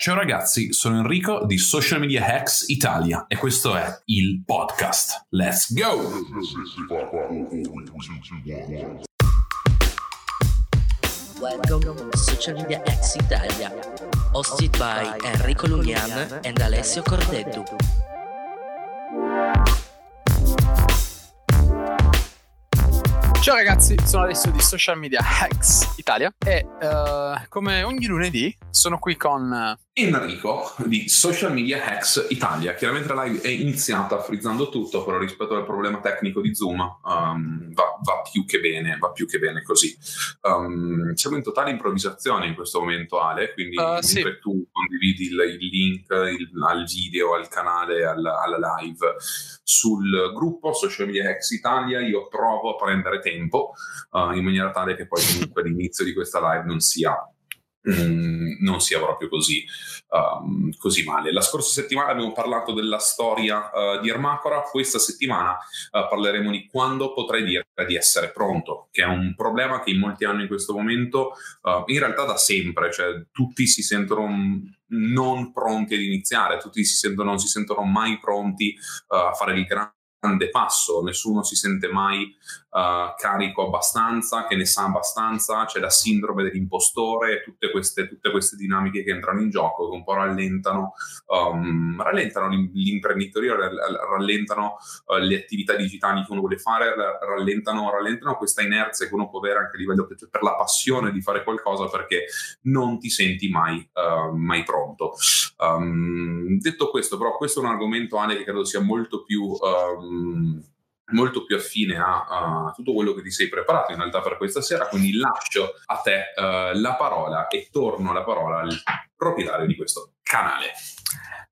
Ciao ragazzi, sono Enrico di Social Media Hacks Italia e questo è il podcast. Let's go! Welcome to Social Media Hacks Italia, hosted by Enrico Lugnan and Alessio Cordeddu. Ciao ragazzi, sono Alessio di Social Media Hacks Italia e uh, come ogni lunedì sono qui con Enrico di Social Media Hacks Italia. Chiaramente la live è iniziata frizzando tutto, però rispetto al problema tecnico di Zoom um, va, va, più che bene, va più che bene così. Um, siamo in totale improvvisazione in questo momento, Ale, quindi uh, sì. tu condividi il, il link il, al video, al canale, alla, alla live sul gruppo Social Media Hacks Italia, io provo a prendere tempo uh, in maniera tale che poi comunque l'inizio di questa live non sia Mm, non sia proprio così, um, così, male. La scorsa settimana abbiamo parlato della storia uh, di Ermacora, questa settimana uh, parleremo di quando potrei dire di essere pronto, che è un problema che in molti hanno in questo momento, uh, in realtà da sempre, cioè tutti si sentono non pronti ad iniziare, tutti si sentono, non si sentono mai pronti a fare il grande passo, nessuno si sente mai uh, carico abbastanza, che ne sa abbastanza, c'è la sindrome dell'impostore, tutte queste, tutte queste dinamiche che entrano in gioco, che un po' rallentano, um, rallentano l'imprenditoria, rallentano uh, le attività digitali che uno vuole fare, rallentano, rallentano questa inerzia che uno può avere anche a livello per la passione di fare qualcosa perché non ti senti mai, uh, mai pronto. Um, detto questo, però, questo è un argomento, Ale, che credo sia molto più... Um, molto più affine a, a, tutto quello che ti sei preparato in realtà per questa sera, quindi lascio a te uh, la parola e torno la parola al proprietario di questo canale.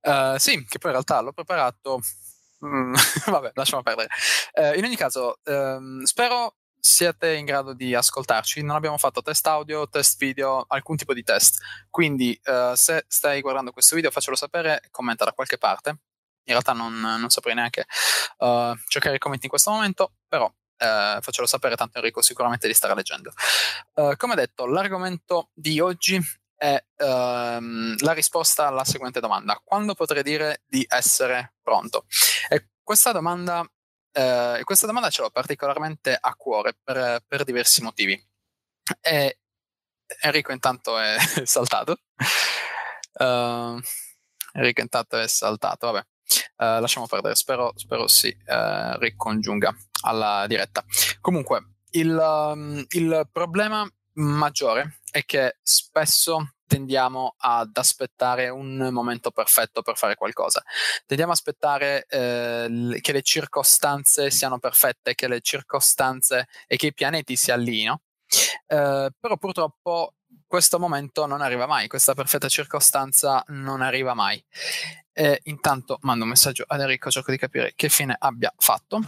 Uh, sì, che poi in realtà l'ho preparato. Mm, vabbè, lasciamo perdere. Uh, in ogni caso, um, spero siate in grado di ascoltarci. Non abbiamo fatto test audio, test video, alcun tipo di test. Quindi, se stai guardando questo video, faccelo sapere, commenta da qualche parte in realtà non, non saprei neanche uh, cercare i commenti in questo momento, però uh, faccelo sapere, tanto Enrico sicuramente li starà leggendo. Uh, come detto, l'argomento di oggi è uh, la risposta alla seguente domanda. Quando potrei dire di essere pronto? E questa domanda, uh, questa domanda ce l'ho particolarmente a cuore per, per diversi motivi. E Enrico intanto è saltato. Uh, Enrico intanto è saltato, vabbè. Uh, lasciamo perdere, spero, spero si uh, ricongiunga alla diretta. Comunque, il, um, il, problema maggiore è che spesso tendiamo ad aspettare un momento perfetto per fare qualcosa. Tendiamo ad aspettare eh, che le circostanze siano perfette, che le circostanze e che i pianeti si allineino. Eh, però purtroppo questo momento non arriva mai, questa perfetta circostanza non arriva mai. E intanto mando un messaggio ad Enrico, cerco di capire che fine abbia fatto.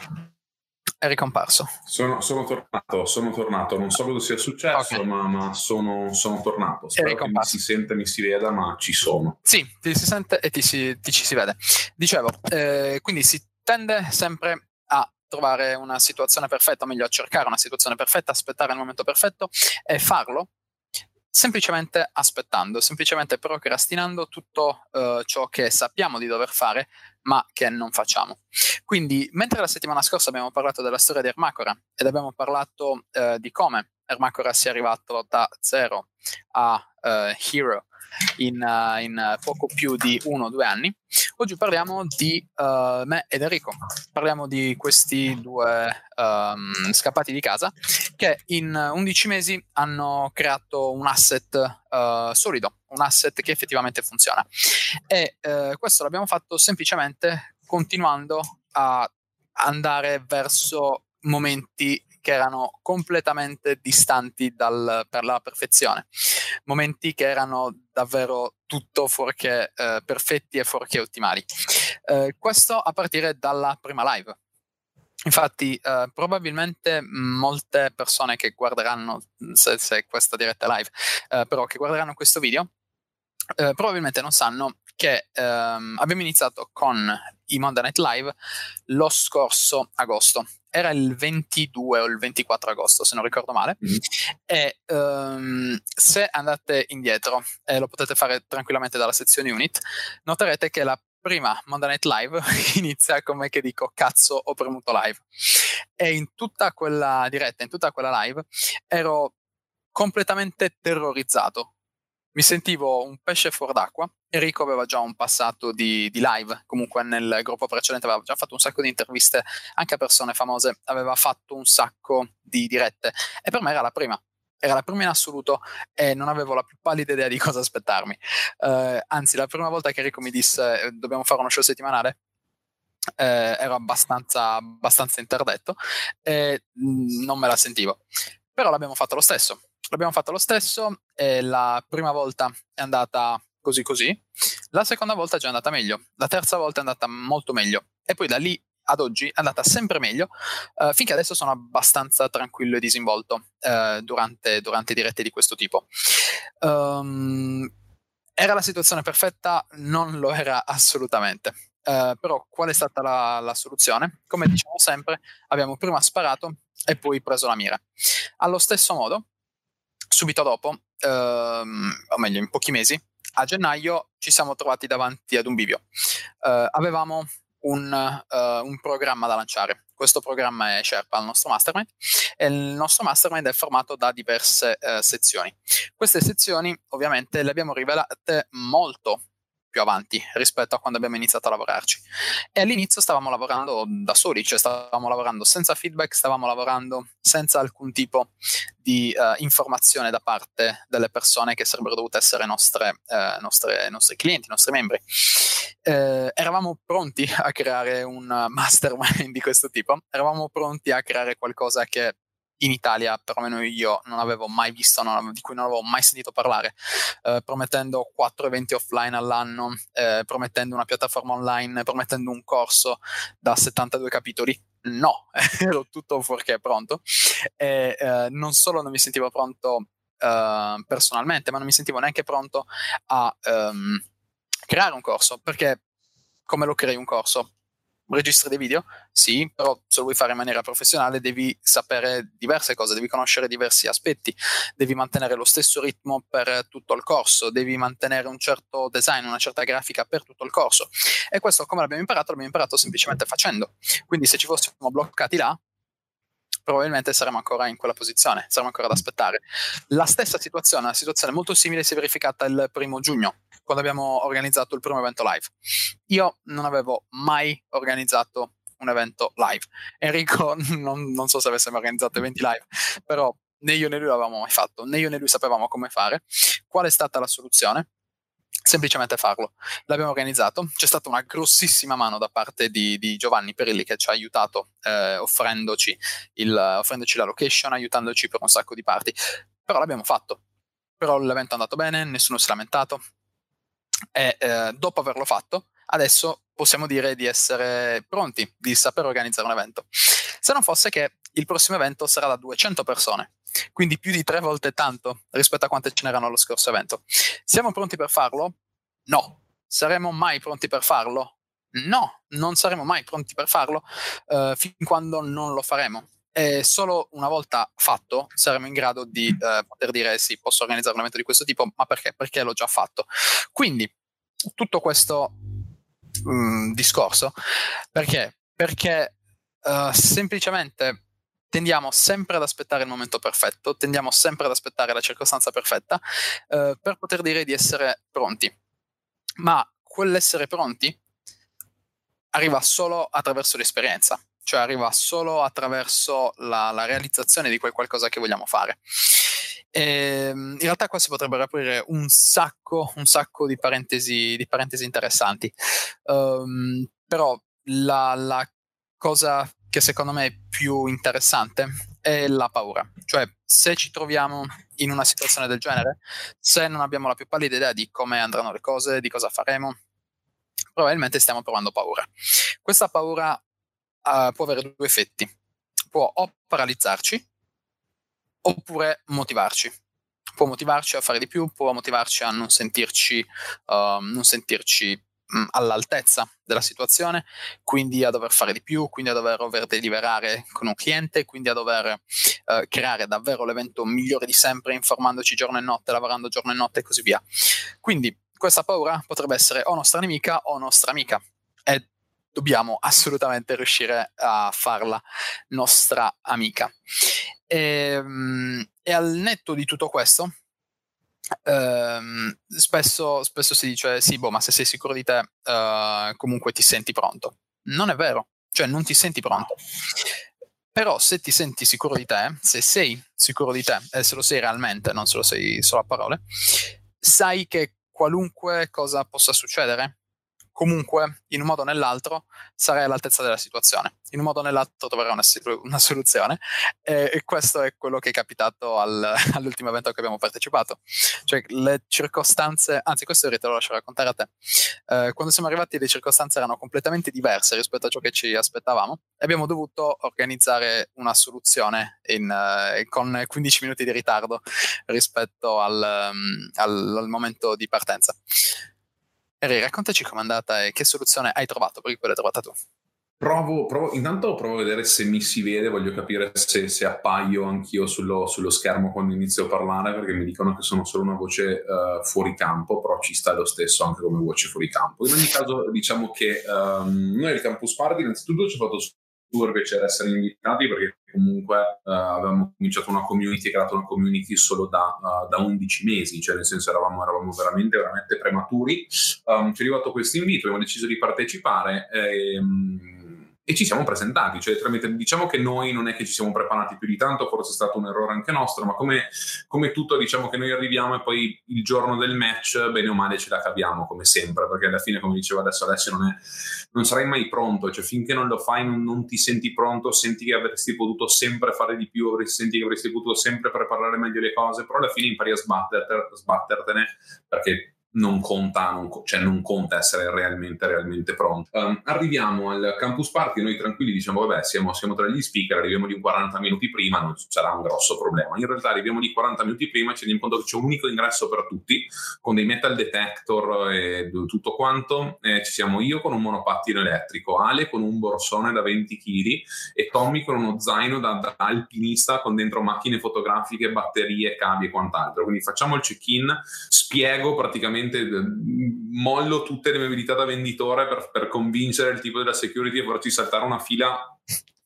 È ricomparso. Sono, sono tornato, sono tornato. Non so cosa sia successo, okay. ma, ma sono, sono, tornato. Spero che mi si sente, mi si veda, ma ci sono. Sì, ti si sente e ti, si, ti ci si vede. Dicevo, eh, quindi si tende sempre a trovare una situazione perfetta, o meglio a cercare una situazione perfetta, aspettare il momento perfetto e farlo semplicemente aspettando, semplicemente procrastinando tutto uh, ciò che sappiamo di dover fare, ma che non facciamo. Quindi, mentre la settimana scorsa abbiamo parlato della storia di Ermacora ed abbiamo parlato uh, di come Ermacora sia arrivato da zero a uh, Hero in, uh, in poco più di uno o due anni. Oggi parliamo di uh, me ed Enrico. Parliamo di questi due um, scappati di casa che in 11 mesi hanno creato un asset uh, solido, un asset che effettivamente funziona. E questo l'abbiamo fatto semplicemente continuando a andare verso momenti che erano completamente distanti dal, per la perfezione, momenti che erano davvero tutto fuorché eh, perfetti e fuorché ottimali. Eh, questo a partire dalla prima live. Infatti, eh, probabilmente molte persone che guarderanno, se, se questa diretta live, eh, però che guarderanno questo video, eh, probabilmente non sanno che ehm, abbiamo iniziato con i Monday Night Live lo scorso agosto era il 22 o il 24 agosto, se non ricordo male. Mm. E um, se andate indietro, e lo potete fare tranquillamente dalla sezione unit, noterete che la prima Monday Night Live inizia come che dico cazzo ho premuto live e in tutta quella diretta, in tutta quella live ero completamente terrorizzato mi sentivo un pesce fuor d'acqua. Enrico aveva già un passato di, di, live, comunque nel gruppo precedente aveva già fatto un sacco di interviste anche a persone famose, aveva fatto un sacco di dirette e per me era la prima. Era la prima in assoluto e non avevo la più pallida idea di cosa aspettarmi. Uh, anzi, la prima volta che Enrico mi disse eh, dobbiamo fare uno show settimanale, eh, ero abbastanza, abbastanza interdetto e mm, non me la sentivo. Però l'abbiamo fatto lo stesso L'abbiamo fatto lo stesso e la prima volta è andata così così, la seconda volta è già andata meglio, la terza volta è andata molto meglio e poi da lì ad oggi è andata sempre meglio, uh, finché adesso sono abbastanza tranquillo e disinvolto uh, durante, durante, dirette di questo tipo. Um, era la situazione perfetta? Non lo era assolutamente. Uh, però qual è stata la, la, soluzione? Come diciamo sempre, abbiamo prima sparato e poi preso la mira. Allo stesso modo, subito dopo, ehm, o meglio in pochi mesi, a gennaio ci siamo trovati davanti ad un bivio. Eh, avevamo un, uh, un, programma da lanciare. Questo programma è Sherpa, il nostro mastermind, e il nostro mastermind è formato da diverse uh, sezioni. Queste sezioni ovviamente le abbiamo rivelate molto più avanti rispetto a quando abbiamo iniziato a lavorarci. E all'inizio stavamo lavorando da soli, cioè stavamo lavorando senza feedback, stavamo lavorando senza alcun tipo di uh, informazione da parte delle persone che sarebbero dovute essere nostre, uh, nostre, nostri clienti, nostri membri. Uh, eravamo pronti a creare un mastermind di questo tipo, eravamo pronti a creare qualcosa che in Italia, perlomeno io, non avevo mai visto, non, di cui non avevo mai sentito parlare, eh, promettendo quattro eventi offline all'anno, eh, promettendo una piattaforma online, promettendo un corso da 72 capitoli. No, ero tutto fuorché pronto. E eh, non solo non mi sentivo pronto eh, personalmente, ma non mi sentivo neanche pronto a um, creare un corso, perché come lo crei un corso? Registri dei video? Sì, però se lo vuoi fare in maniera professionale devi sapere diverse cose, devi conoscere diversi aspetti, devi mantenere lo stesso ritmo per tutto il corso, devi mantenere un certo design, una certa grafica per tutto il corso. E questo come l'abbiamo imparato? L'abbiamo imparato semplicemente facendo. Quindi se ci fossimo bloccati là, probabilmente saremo ancora in quella posizione, saremo ancora ad aspettare. La stessa situazione, una situazione molto simile si è verificata il primo giugno, quando abbiamo organizzato il primo evento live. Io non avevo mai organizzato un evento live. Enrico non, non so se avesse mai organizzato eventi live, però né io né lui l'avevamo mai fatto, né io né lui sapevamo come fare. Qual è stata la soluzione? Semplicemente farlo. L'abbiamo organizzato, c'è stata una grossissima mano da parte di, di Giovanni Perilli che ci ha aiutato eh, offrendoci, il, offrendoci, la location, aiutandoci per un sacco di parti, però l'abbiamo fatto. Però l'evento è andato bene, nessuno si è lamentato e eh, dopo averlo fatto adesso possiamo dire di essere pronti, di saper organizzare un evento. Se non fosse che il prossimo evento sarà da 200 persone, quindi più di tre volte tanto rispetto a quante ce n'erano allo scorso evento. Siamo pronti per farlo? No. Saremo mai pronti per farlo? No, non saremo mai pronti per farlo uh, fin quando non lo faremo. E solo una volta fatto saremo in grado di uh, poter dire sì, posso organizzare un evento di questo tipo, ma perché? Perché l'ho già fatto. Quindi tutto questo um, discorso perché? Perché uh, semplicemente tendiamo sempre ad aspettare il momento perfetto, tendiamo sempre ad aspettare la circostanza perfetta eh, per poter dire di essere pronti. Ma quell'essere pronti arriva solo attraverso l'esperienza, cioè arriva solo attraverso la, la realizzazione di quel qualcosa che vogliamo fare. E, ehm, in realtà qua si potrebbero aprire un sacco, un sacco di, parentesi, di parentesi interessanti, um, però la, la cosa che secondo me è più interessante è la paura. Cioè, se ci troviamo in una situazione del genere, se non abbiamo la più pallida idea di come andranno le cose, di cosa faremo, probabilmente stiamo provando paura. Questa paura uh, può avere due effetti. Può o paralizzarci oppure motivarci. Può motivarci a fare di più, può motivarci a non sentirci, uh, non sentirci all'altezza della situazione, quindi a dover fare di più, quindi a dover over deliverare con un cliente, quindi a dover uh, creare davvero l'evento migliore di sempre, informandoci giorno e notte, lavorando giorno e notte e così via. Quindi questa paura potrebbe essere o nostra nemica o nostra amica. E dobbiamo assolutamente riuscire a farla nostra amica. E, ehm, e al netto di tutto questo, ehm, spesso, spesso, si dice sì, boh, ma se sei sicuro di te, eh, comunque ti senti pronto. Non è vero, cioè non ti senti pronto. Però se ti senti sicuro di te, se sei sicuro di te, e se lo sei realmente, non se lo sei solo a parole, sai che qualunque cosa possa succedere, comunque in un modo o nell'altro sarai all'altezza della situazione, in un modo o nell'altro troverai una, una soluzione. E, e, questo è quello che è capitato al, all'ultimo evento a cui abbiamo partecipato, cioè le circostanze, anzi questo te lo lascio raccontare a te, eh, quando siamo arrivati le circostanze erano completamente diverse rispetto a ciò che ci aspettavamo e abbiamo dovuto organizzare una soluzione in, uh, con 15 minuti di ritardo rispetto al, um, al, al momento di partenza. Eri, raccontaci com'è andata e che soluzione hai trovato, perché quella l'hai trovata tu. Provo, provo, intanto provo a vedere se mi si vede, voglio capire se, se appaio anch'io sullo, sullo, schermo quando inizio a parlare, perché mi dicono che sono solo una voce uh, fuori campo, però ci sta lo stesso anche come voce fuori campo. In ogni caso, diciamo che um, noi al Campus Party innanzitutto ci ha fatto super piacere essere invitati perché comunque uh, avevamo cominciato una community, creato una community solo da, uh, da 11 mesi, cioè nel senso eravamo, eravamo veramente, veramente prematuri. Um, ci è arrivato questo invito, abbiamo deciso di partecipare. E, um, e ci siamo presentati, cioè tramite, diciamo che noi non è che ci siamo preparati più di tanto, forse è stato un errore anche nostro, ma come, come, tutto diciamo che noi arriviamo e poi il giorno del match, bene o male ce la capiamo come sempre, perché alla fine come diceva adesso Alessio non, è, non sarai mai pronto, cioè finché non lo fai non, non, ti senti pronto, senti che avresti potuto sempre fare di più, senti che avresti potuto sempre preparare meglio le cose, però alla fine impari a sbattertene perché non conta, non, cioè non conta essere realmente, realmente pronto. Um, arriviamo al campus party, noi tranquilli diciamo, vabbè, siamo, siamo, tra gli speaker, arriviamo di 40 minuti prima, non sarà un grosso problema. In realtà arriviamo di 40 minuti prima e ci rendiamo conto che c'è un unico ingresso per tutti, con dei metal detector e tutto quanto. Eh, ci siamo io con un monopattino elettrico, Ale con un borsone da 20 kg e Tommy con uno zaino da, da alpinista con dentro macchine fotografiche, batterie, cavi e quant'altro. Quindi facciamo il check-in, spiego praticamente praticamente mollo tutte le mie abilità da venditore per, per convincere il tipo della security a farci saltare una fila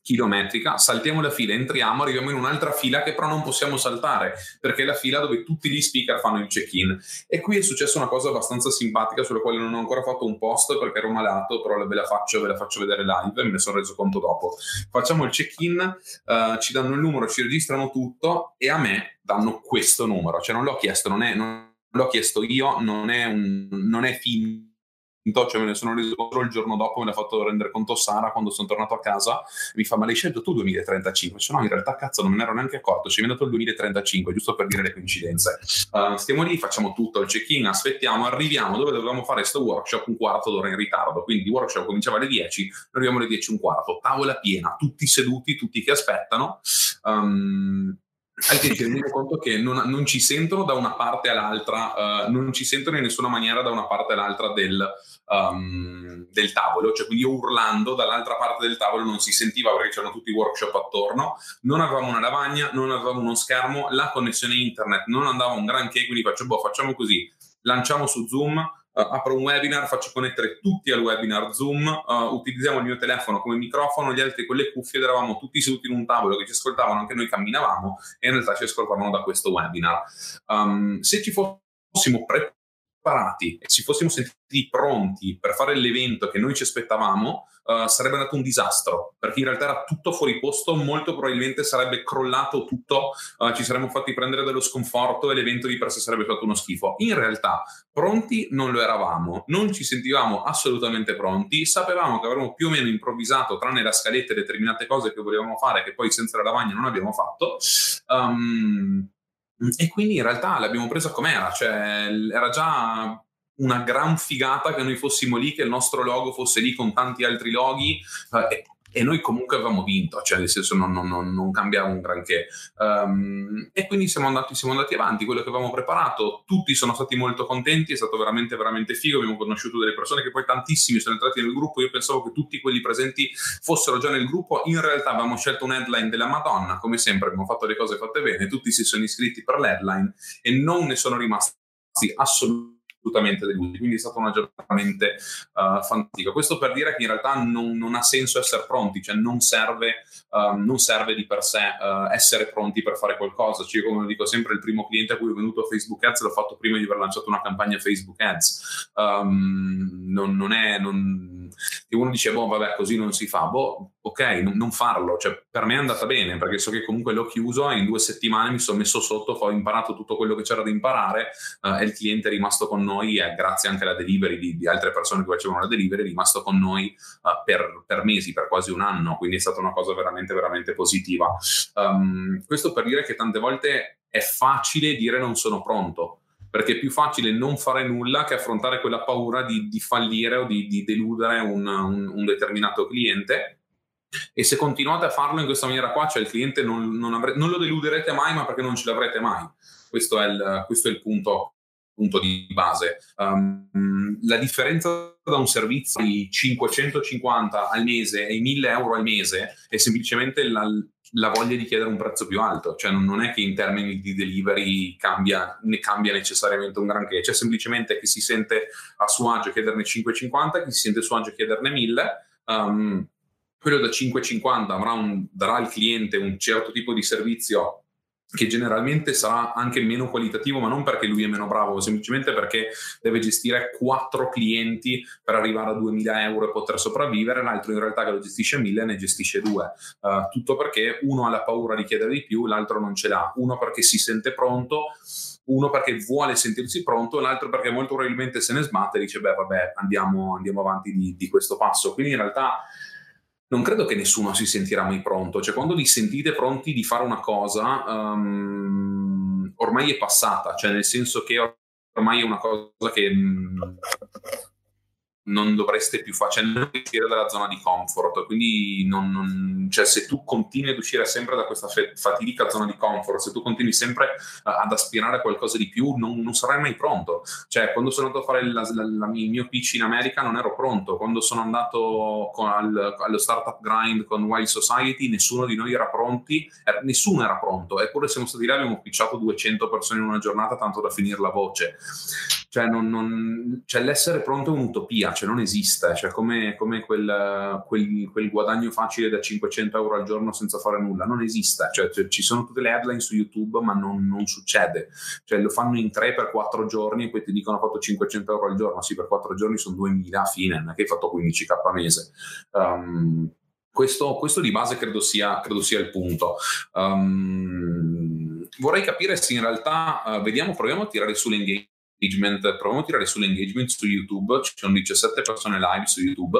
chilometrica, saltiamo la fila, entriamo, arriviamo in un'altra fila che però non possiamo saltare perché è la fila dove tutti gli speaker fanno il check-in. E qui è successa una cosa abbastanza simpatica sulla quale non ho ancora fatto un post perché ero malato, però ve la faccio, ve la faccio vedere live e me ne sono reso conto dopo. Facciamo il check-in, uh, ci danno il numero, ci registrano tutto e a me danno questo numero, cioè non l'ho chiesto, non è... Non l'ho chiesto io, non è, un, non è finto, cioè me ne sono reso conto il giorno dopo, me l'ha fatto rendere conto Sara quando sono tornato a casa, mi fa ma l'hai scelto tu 2035? Cioè no, in realtà cazzo non me ne ero neanche accorto, ci è venuto il 2035, giusto per dire le coincidenze. Uh, stiamo lì, facciamo tutto, il check-in, aspettiamo, arriviamo dove dovevamo fare questo workshop un quarto d'ora in ritardo, quindi il workshop cominciava alle 10, noi arriviamo alle 10 e un quarto, tavola piena, tutti seduti, tutti che aspettano. Um, al che ci rendiamo conto che non, non, ci sentono da una parte all'altra, uh, non ci sentono in nessuna maniera da una parte all'altra del, um, del tavolo, cioè quindi io urlando dall'altra parte del tavolo non si sentiva perché c'erano tutti i workshop attorno, non avevamo una lavagna, non avevamo uno schermo, la connessione internet non andava un granché, quindi faccio, boh, facciamo così, lanciamo su Zoom, Uh, apro un webinar, faccio connettere tutti al webinar Zoom, uh, utilizziamo il mio telefono come microfono, gli altri con le cuffie ed eravamo tutti seduti in un tavolo che ci ascoltavano, anche noi camminavamo e in realtà ci ascoltavano da questo webinar. Um, se ci fossimo preparati e ci fossimo sentiti pronti per fare l'evento che noi ci aspettavamo, uh, sarebbe andato un disastro, perché in realtà era tutto fuori posto, molto probabilmente sarebbe crollato tutto, uh, ci saremmo fatti prendere dallo sconforto e l'evento di per sé sarebbe stato uno schifo. In realtà pronti non lo eravamo, non ci sentivamo assolutamente pronti, sapevamo che avremmo più o meno improvvisato, tranne la scaletta e determinate cose che volevamo fare, che poi senza la lavagna non abbiamo fatto. Um, e quindi in realtà l'abbiamo presa com'era, cioè era già una gran figata che noi fossimo lì, che il nostro logo fosse lì con tanti altri loghi. Eh, e noi comunque avevamo vinto, cioè nel senso non, non, non, cambiava un granché. Um, e quindi siamo andati, siamo andati avanti, quello che avevamo preparato, tutti sono stati molto contenti, è stato veramente, veramente figo, abbiamo conosciuto delle persone che poi tantissimi sono entrati nel gruppo, io pensavo che tutti quelli presenti fossero già nel gruppo, in realtà avevamo scelto un headline della Madonna, come sempre abbiamo fatto le cose fatte bene, tutti si sono iscritti per l'headline e non ne sono rimasti assolutamente assolutamente delusi. Quindi è stata una giornata veramente uh, fantastica. Questo per dire che in realtà non, non ha senso essere pronti, cioè non serve, uh, non serve di per sé uh, essere pronti per fare qualcosa. Cioè, come dico sempre, il primo cliente a cui è venuto Facebook Ads l'ho fatto prima di aver lanciato una campagna Facebook Ads. Um, non, non, è. Non, che uno dice, boh, vabbè, così non si fa. Boh, ok, non, non, farlo. Cioè, per me è andata bene perché so che comunque l'ho chiuso e in due settimane mi sono messo sotto, ho imparato tutto quello che c'era da imparare uh, e il cliente è rimasto con noi e grazie anche alla delivery di, di, altre persone che facevano la delivery è rimasto con noi uh, per, per, mesi, per quasi un anno. Quindi è stata una cosa veramente, veramente positiva. Um, questo per dire che tante volte è facile dire non sono pronto perché è più facile non fare nulla che affrontare quella paura di, di fallire o di, di deludere un, un, un, determinato cliente. E se continuate a farlo in questa maniera qua, cioè il cliente non, non, avre- non lo deluderete mai, ma perché non ce l'avrete mai. Questo è il, questo è il punto, punto di base. Um, la differenza da un servizio di 550 al mese e 1000 euro al mese è semplicemente la, la voglia di chiedere un prezzo più alto, cioè non, non è che in termini di delivery cambia, ne cambia necessariamente un granché, c'è semplicemente chi si sente a suo agio chiederne 5,50, chi si sente a suo agio chiederne 1000. Um, quello da 5,50 avrà un, darà al cliente un certo tipo di servizio che generalmente sarà anche meno qualitativo, ma non perché lui è meno bravo, semplicemente perché deve gestire quattro clienti per arrivare a 2000 euro e poter sopravvivere, l'altro in realtà che lo gestisce 1000 ne gestisce due. Uh, tutto perché uno ha la paura di chiedere di più, l'altro non ce l'ha. Uno perché si sente pronto, uno perché vuole sentirsi pronto, l'altro perché molto probabilmente se ne sbatte e dice beh vabbè andiamo, andiamo avanti di, di questo passo. Quindi in realtà non credo che nessuno si sentirà mai pronto. Cioè, quando vi sentite pronti di fare una cosa, um, ormai è passata, cioè nel senso che ormai è una cosa che um, non dovreste più fare, cioè uscire dalla zona di comfort, quindi non, non, cioè se tu continui ad uscire sempre da questa fatidica zona di comfort, se tu continui sempre uh, ad aspirare a qualcosa di più, non, non, sarai mai pronto. Cioè quando sono andato a fare la, la, la, il mio pitch in America non ero pronto, quando sono andato al, allo startup grind con Wild Society nessuno di noi era pronti, er, nessuno era pronto, eppure siamo stati là, abbiamo pitchato 200 persone in una giornata tanto da finire la voce. Cioè, non, non, cioè l'essere pronto è un'utopia, cioè non esiste, cioè come, come quel, quel, quel, guadagno facile da 500 euro al giorno senza fare nulla, non esiste, cioè, cioè ci sono tutte le headline su YouTube ma non, non, succede, cioè lo fanno in 3 per 4 giorni e poi ti dicono ho fatto 500 euro al giorno, sì per 4 giorni sono 2000 a fine, non è che hai fatto 15k a mese. Um, questo, questo, di base credo sia, credo sia il punto. Um, vorrei capire se in realtà, uh, vediamo, proviamo a tirare sull'engagement engagement, proviamo a tirare sull'engagement su YouTube, ci sono 17 persone live su YouTube,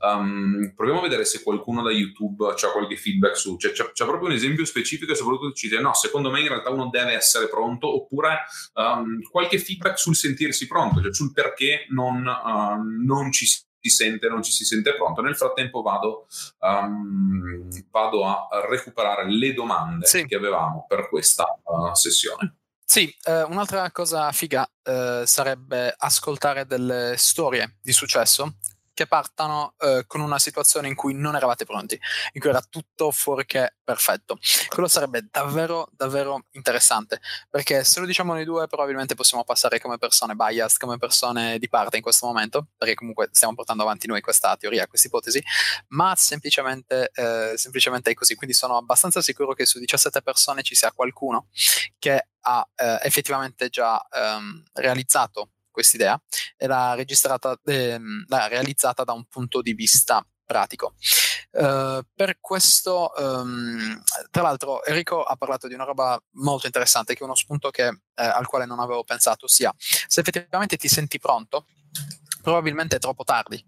um, proviamo a vedere se qualcuno da YouTube ha qualche feedback su, cioè c'è, c'è, proprio un esempio specifico e soprattutto ci dice no, secondo me in realtà uno deve essere pronto oppure um, qualche feedback sul sentirsi pronto, cioè sul perché non, uh, non ci si sente, non ci si sente pronto. Nel frattempo vado, um, vado a recuperare le domande sì. che avevamo per questa uh, sessione. Sì, eh, un'altra cosa figa eh, sarebbe ascoltare delle storie di successo che partano eh, con una situazione in cui non eravate pronti, in cui era tutto fuorché perfetto. Quello sarebbe davvero, davvero interessante, perché se lo diciamo noi due probabilmente possiamo passare come persone biased, come persone di parte in questo momento, perché comunque stiamo portando avanti noi questa teoria, questa ipotesi, ma semplicemente, eh, semplicemente è così. Quindi sono abbastanza sicuro che su 17 persone ci sia qualcuno che ha eh, effettivamente già ehm, realizzato quest'idea e l'ha, ehm, realizzata da un punto di vista pratico. Uh, per questo, um, tra l'altro, Enrico ha parlato di una roba molto interessante, che è uno spunto che, eh, al quale non avevo pensato, ossia se effettivamente ti senti pronto, probabilmente è troppo tardi,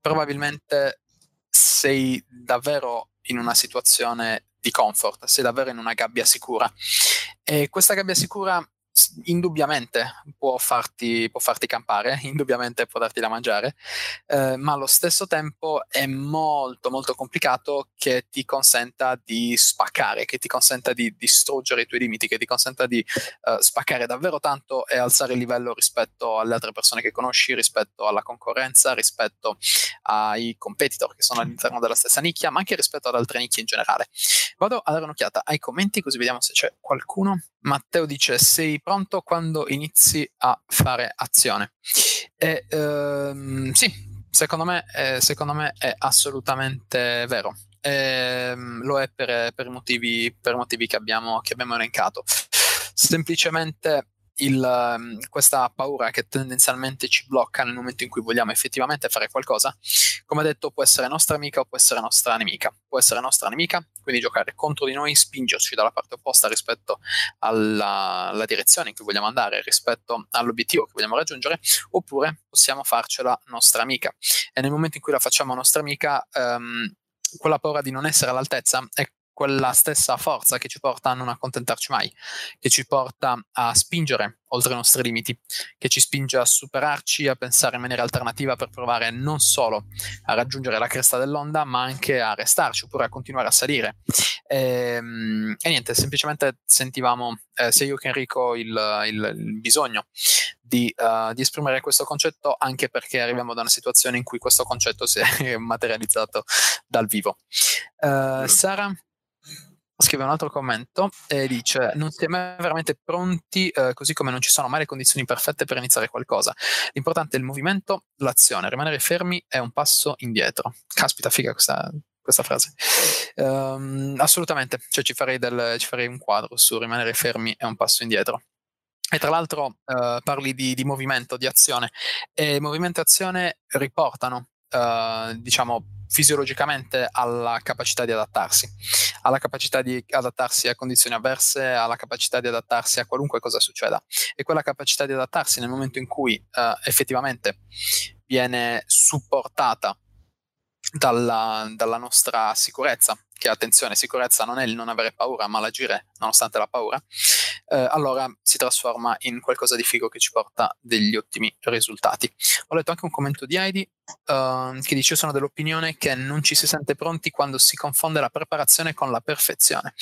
probabilmente sei davvero in una situazione di comfort, sei davvero in una gabbia sicura. E questa gabbia sicura indubbiamente può farti, può farti, campare, indubbiamente può darti da mangiare, eh, ma allo stesso tempo è molto molto complicato che ti consenta di spaccare, che ti consenta di distruggere i tuoi limiti, che ti consenta di uh, spaccare davvero tanto e alzare il livello rispetto alle altre persone che conosci, rispetto alla concorrenza, rispetto ai competitor che sono all'interno della stessa nicchia, ma anche rispetto ad altre nicchie in generale. Vado a dare un'occhiata ai commenti così vediamo se c'è qualcuno. Matteo dice sei pronto quando inizi a fare azione. E, ehm, sì, secondo me, eh, secondo me, è assolutamente vero. Ehm, lo è per, per, motivi, per motivi che abbiamo, che abbiamo elencato. Semplicemente il, ehm, questa paura che tendenzialmente ci blocca nel momento in cui vogliamo effettivamente fare qualcosa, come detto, può essere nostra amica o può essere nostra nemica. Può essere nostra nemica, quindi giocare contro di noi, spingerci dalla parte opposta rispetto alla, direzione in cui vogliamo andare, rispetto all'obiettivo che vogliamo raggiungere, oppure possiamo farcela nostra amica. E nel momento in cui la facciamo nostra amica, ehm, quella paura di non essere all'altezza è quella stessa forza che ci porta a non accontentarci mai, che ci porta a spingere oltre i nostri limiti, che ci spinge a superarci, a pensare in maniera alternativa per provare non solo a raggiungere la cresta dell'onda, ma anche a restarci oppure a continuare a salire. E, ehm, e niente, semplicemente sentivamo eh, sia io che Enrico il, il, il bisogno di, uh, di, esprimere questo concetto anche perché arriviamo da una situazione in cui questo concetto si è materializzato dal vivo. Uh, Sara? Scrive un altro commento e dice non si è mai veramente pronti eh, così come non ci sono mai le condizioni perfette per iniziare qualcosa. L'importante è il movimento l'azione rimanere fermi è un passo indietro. Caspita figa questa, questa frase. Um, assolutamente cioè ci farei, del, ci farei un quadro su rimanere fermi è un passo indietro. E tra l'altro uh, parli di, di, movimento, di azione. E movimento e azione riportano uh, diciamo fisiologicamente alla capacità di adattarsi, alla capacità di adattarsi a condizioni avverse, alla capacità di adattarsi a qualunque cosa succeda. E quella capacità di adattarsi nel momento in cui uh, effettivamente viene supportata dalla, dalla, nostra sicurezza, che attenzione, sicurezza non è il non avere paura, ma l'agire nonostante la paura, eh, allora si trasforma in qualcosa di figo che ci porta degli ottimi risultati. Ho letto anche un commento di Heidi uh, che dice: Io sono dell'opinione che non ci si sente pronti quando si confonde la preparazione con la perfezione.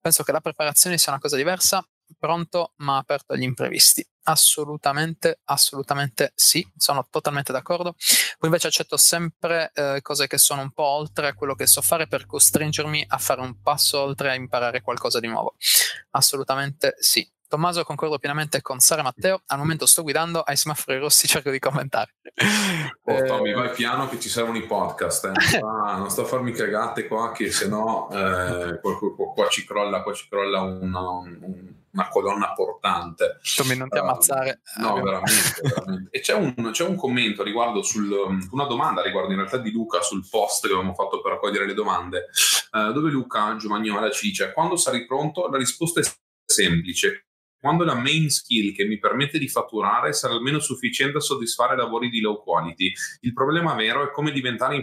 Penso che la preparazione sia una cosa diversa pronto ma aperto agli imprevisti. Assolutamente, assolutamente sì, sono totalmente d'accordo. Poi invece accetto sempre eh, cose che sono un po' oltre a quello che so fare per costringermi a fare un passo oltre a imparare qualcosa di nuovo. Assolutamente sì. Tommaso, concordo pienamente con Sara Matteo. Al momento sto guidando ai semafori rossi, cerco di commentare. Oh, Tommy, eh... vai piano che ci servono i podcast. Eh. Non, sto a farmi cagate qua, che se no eh, qua, qua, qua, ci crolla, qua ci crolla una, un, una colonna portante. Tommy, non ti uh, ammazzare. No, eh, veramente, veramente. E c'è un, c'è un, commento riguardo sul, una domanda riguardo in realtà di Luca sul post che avevamo fatto per raccogliere le domande, uh, dove Luca Giovagnola ci dice: Quando sarai pronto? La risposta è semplice quando la main skill che mi permette di fatturare sarà almeno sufficiente a soddisfare lavori di low quality. Il problema vero è come,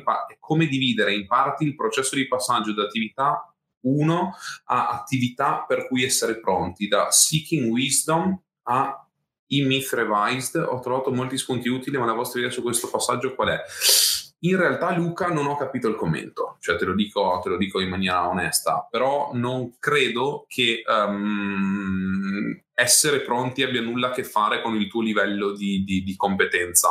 pa- è come dividere in parti il processo di passaggio da attività 1 a attività per cui essere pronti, da Seeking Wisdom a E-Myth Revised. Ho trovato molti spunti utili, ma la vostra idea su questo passaggio qual è? In realtà, Luca, non ho capito il commento, cioè te lo dico, te lo dico in maniera onesta, però non credo che um, essere pronti abbia nulla a che fare con il tuo livello di, di, di competenza,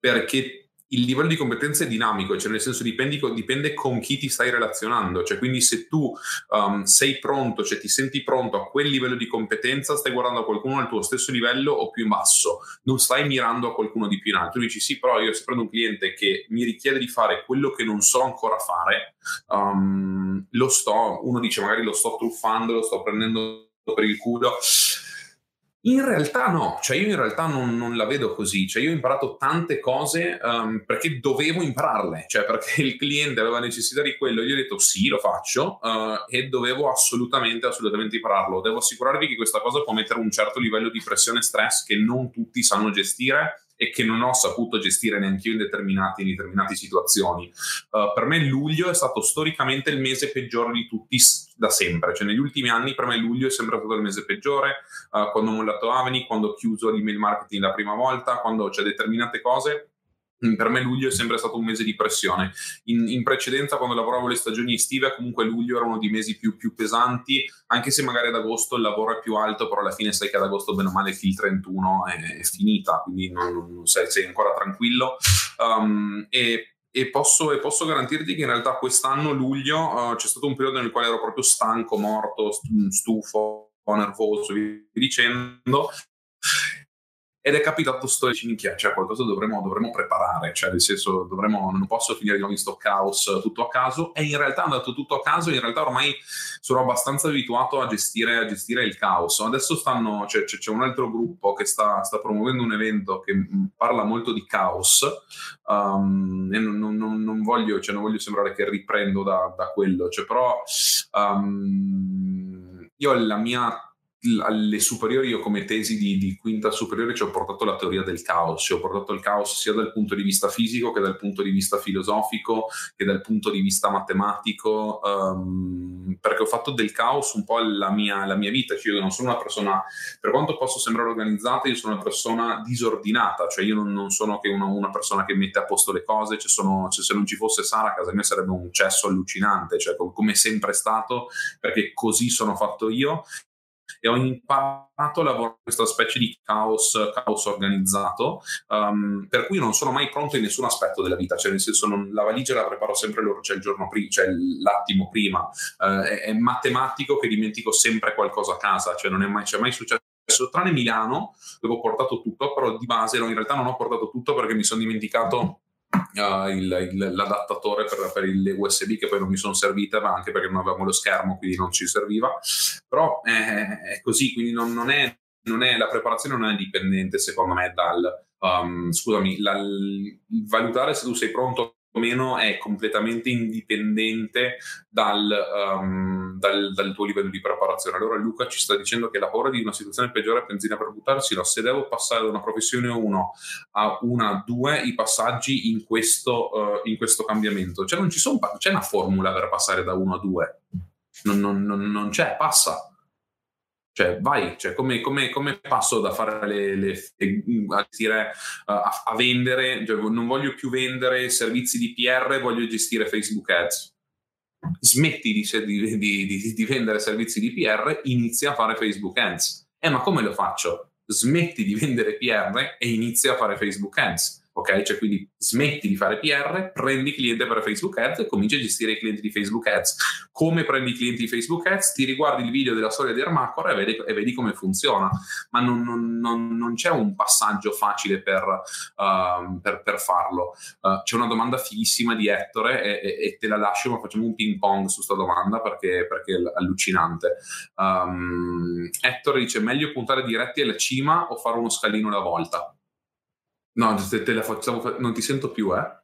perché il livello di competenza è dinamico, cioè nel senso dipende, dipende con chi ti stai relazionando, cioè quindi se tu um, sei pronto, cioè ti senti pronto a quel livello di competenza, stai guardando a qualcuno al tuo stesso livello o più in basso, non stai mirando a qualcuno di più in alto. Tu dici sì, però io se prendo un cliente che mi richiede di fare quello che non so ancora fare, um, lo sto, uno dice magari lo sto truffando, lo sto prendendo per il culo in realtà no, cioè io in realtà non, non, la vedo così, cioè io ho imparato tante cose um, perché dovevo impararle, cioè perché il cliente aveva necessità di quello, io ho detto sì, lo faccio uh, e dovevo assolutamente, assolutamente impararlo. Devo assicurarvi che questa cosa può mettere un certo livello di pressione e stress che non tutti sanno gestire e che non ho saputo gestire neanche io in, determinate situazioni. Uh, per me luglio è stato storicamente il mese peggiore di tutti da sempre, cioè negli ultimi anni per me luglio è sempre stato il mese peggiore, uh, quando ho mollato Aveni, quando ho chiuso l'email marketing la prima volta, quando c'è determinate cose per me luglio è sempre stato un mese di pressione. In, in, precedenza, quando lavoravo le stagioni estive, comunque luglio era uno dei mesi più, più, pesanti, anche se magari ad agosto il lavoro è più alto, però alla fine sai che ad agosto, bene o male, il 31 è, è finita, quindi non, non sei, sei, ancora tranquillo. Um, e, e, posso, e, posso, garantirti che in realtà quest'anno, luglio, uh, c'è stato un periodo nel quale ero proprio stanco, morto, stufo, nervoso, via dicendo ed è capitato sto minchia, cioè qualcosa dovremmo, dovremmo, preparare, cioè nel senso dovremmo, non posso finire di nuovo in sto caos tutto a caso e in realtà è andato tutto a caso, in realtà ormai sono abbastanza abituato a gestire, a gestire il caos. Adesso stanno, cioè, c'è, c'è, un altro gruppo che sta, sta, promuovendo un evento che parla molto di caos um, e non, non, non, voglio, cioè, non, voglio, sembrare che riprendo da, da quello, cioè, però um, io la mia alle superiori io come tesi di, di, quinta superiore ci ho portato la teoria del caos, ci ho portato il caos sia dal punto di vista fisico che dal punto di vista filosofico che dal punto di vista matematico, um, perché ho fatto del caos un po' la mia, la mia vita, cioè io non sono una persona, per quanto posso sembrare organizzata, io sono una persona disordinata, cioè io non, non sono che una, una, persona che mette a posto le cose, cioè sono, cioè se non ci fosse Sara a casa mia sarebbe un cesso allucinante, cioè come è sempre stato, perché così sono fatto io e ho imparato a lavorare in questa specie di caos, caos organizzato, um, per cui non sono mai pronto in nessun aspetto della vita, cioè nel senso non, la valigia la preparo sempre loro, cioè il giorno prima, cioè l'attimo prima, uh, è, è, matematico che dimentico sempre qualcosa a casa, cioè non è mai, cioè mai successo tranne Milano dove ho portato tutto, però di base in realtà non ho portato tutto perché mi sono dimenticato uh, il, il, l'adattatore per, per le USB che poi non mi sono servite, ma anche perché non avevamo lo schermo, quindi non ci serviva. Però è, è così, quindi non, non, è, non, è, la preparazione non è dipendente, secondo me, dal um, scusami, la, valutare se tu sei pronto meno è completamente indipendente dal, um, dal, dal, tuo livello di preparazione. Allora Luca ci sta dicendo che la paura di una situazione peggiore è benzina per buttarsi, no, se devo passare da una professione 1 a una 2, i passaggi in questo, uh, in questo cambiamento, cioè non ci sono, c'è una formula per passare da 1 a 2, non, non, non, non c'è, passa cioè, vai, cioè, come, come, come, passo da fare le, le a, dire, a, a, vendere, cioè, non voglio più vendere servizi di PR, voglio gestire Facebook Ads. Smetti di, di, di, di vendere servizi di PR, inizia a fare Facebook Ads. Eh, ma come lo faccio? Smetti di vendere PR e inizia a fare Facebook Ads ok? Cioè quindi smetti di fare PR, prendi cliente per Facebook Ads e cominci a gestire i clienti di Facebook Ads. Come prendi i clienti di Facebook Ads? Ti riguardi il video della storia di Ermacor e vedi, e vedi come funziona, ma non, non, non, non, c'è un passaggio facile per, uh, per, per farlo. Uh, c'è una domanda fighissima di Ettore e, e, e, te la lascio, ma facciamo un ping pong su questa domanda perché, perché, è allucinante. Um, Ettore dice meglio puntare diretti alla cima o fare uno scalino alla volta? No, te, la facciamo, non ti sento più, eh?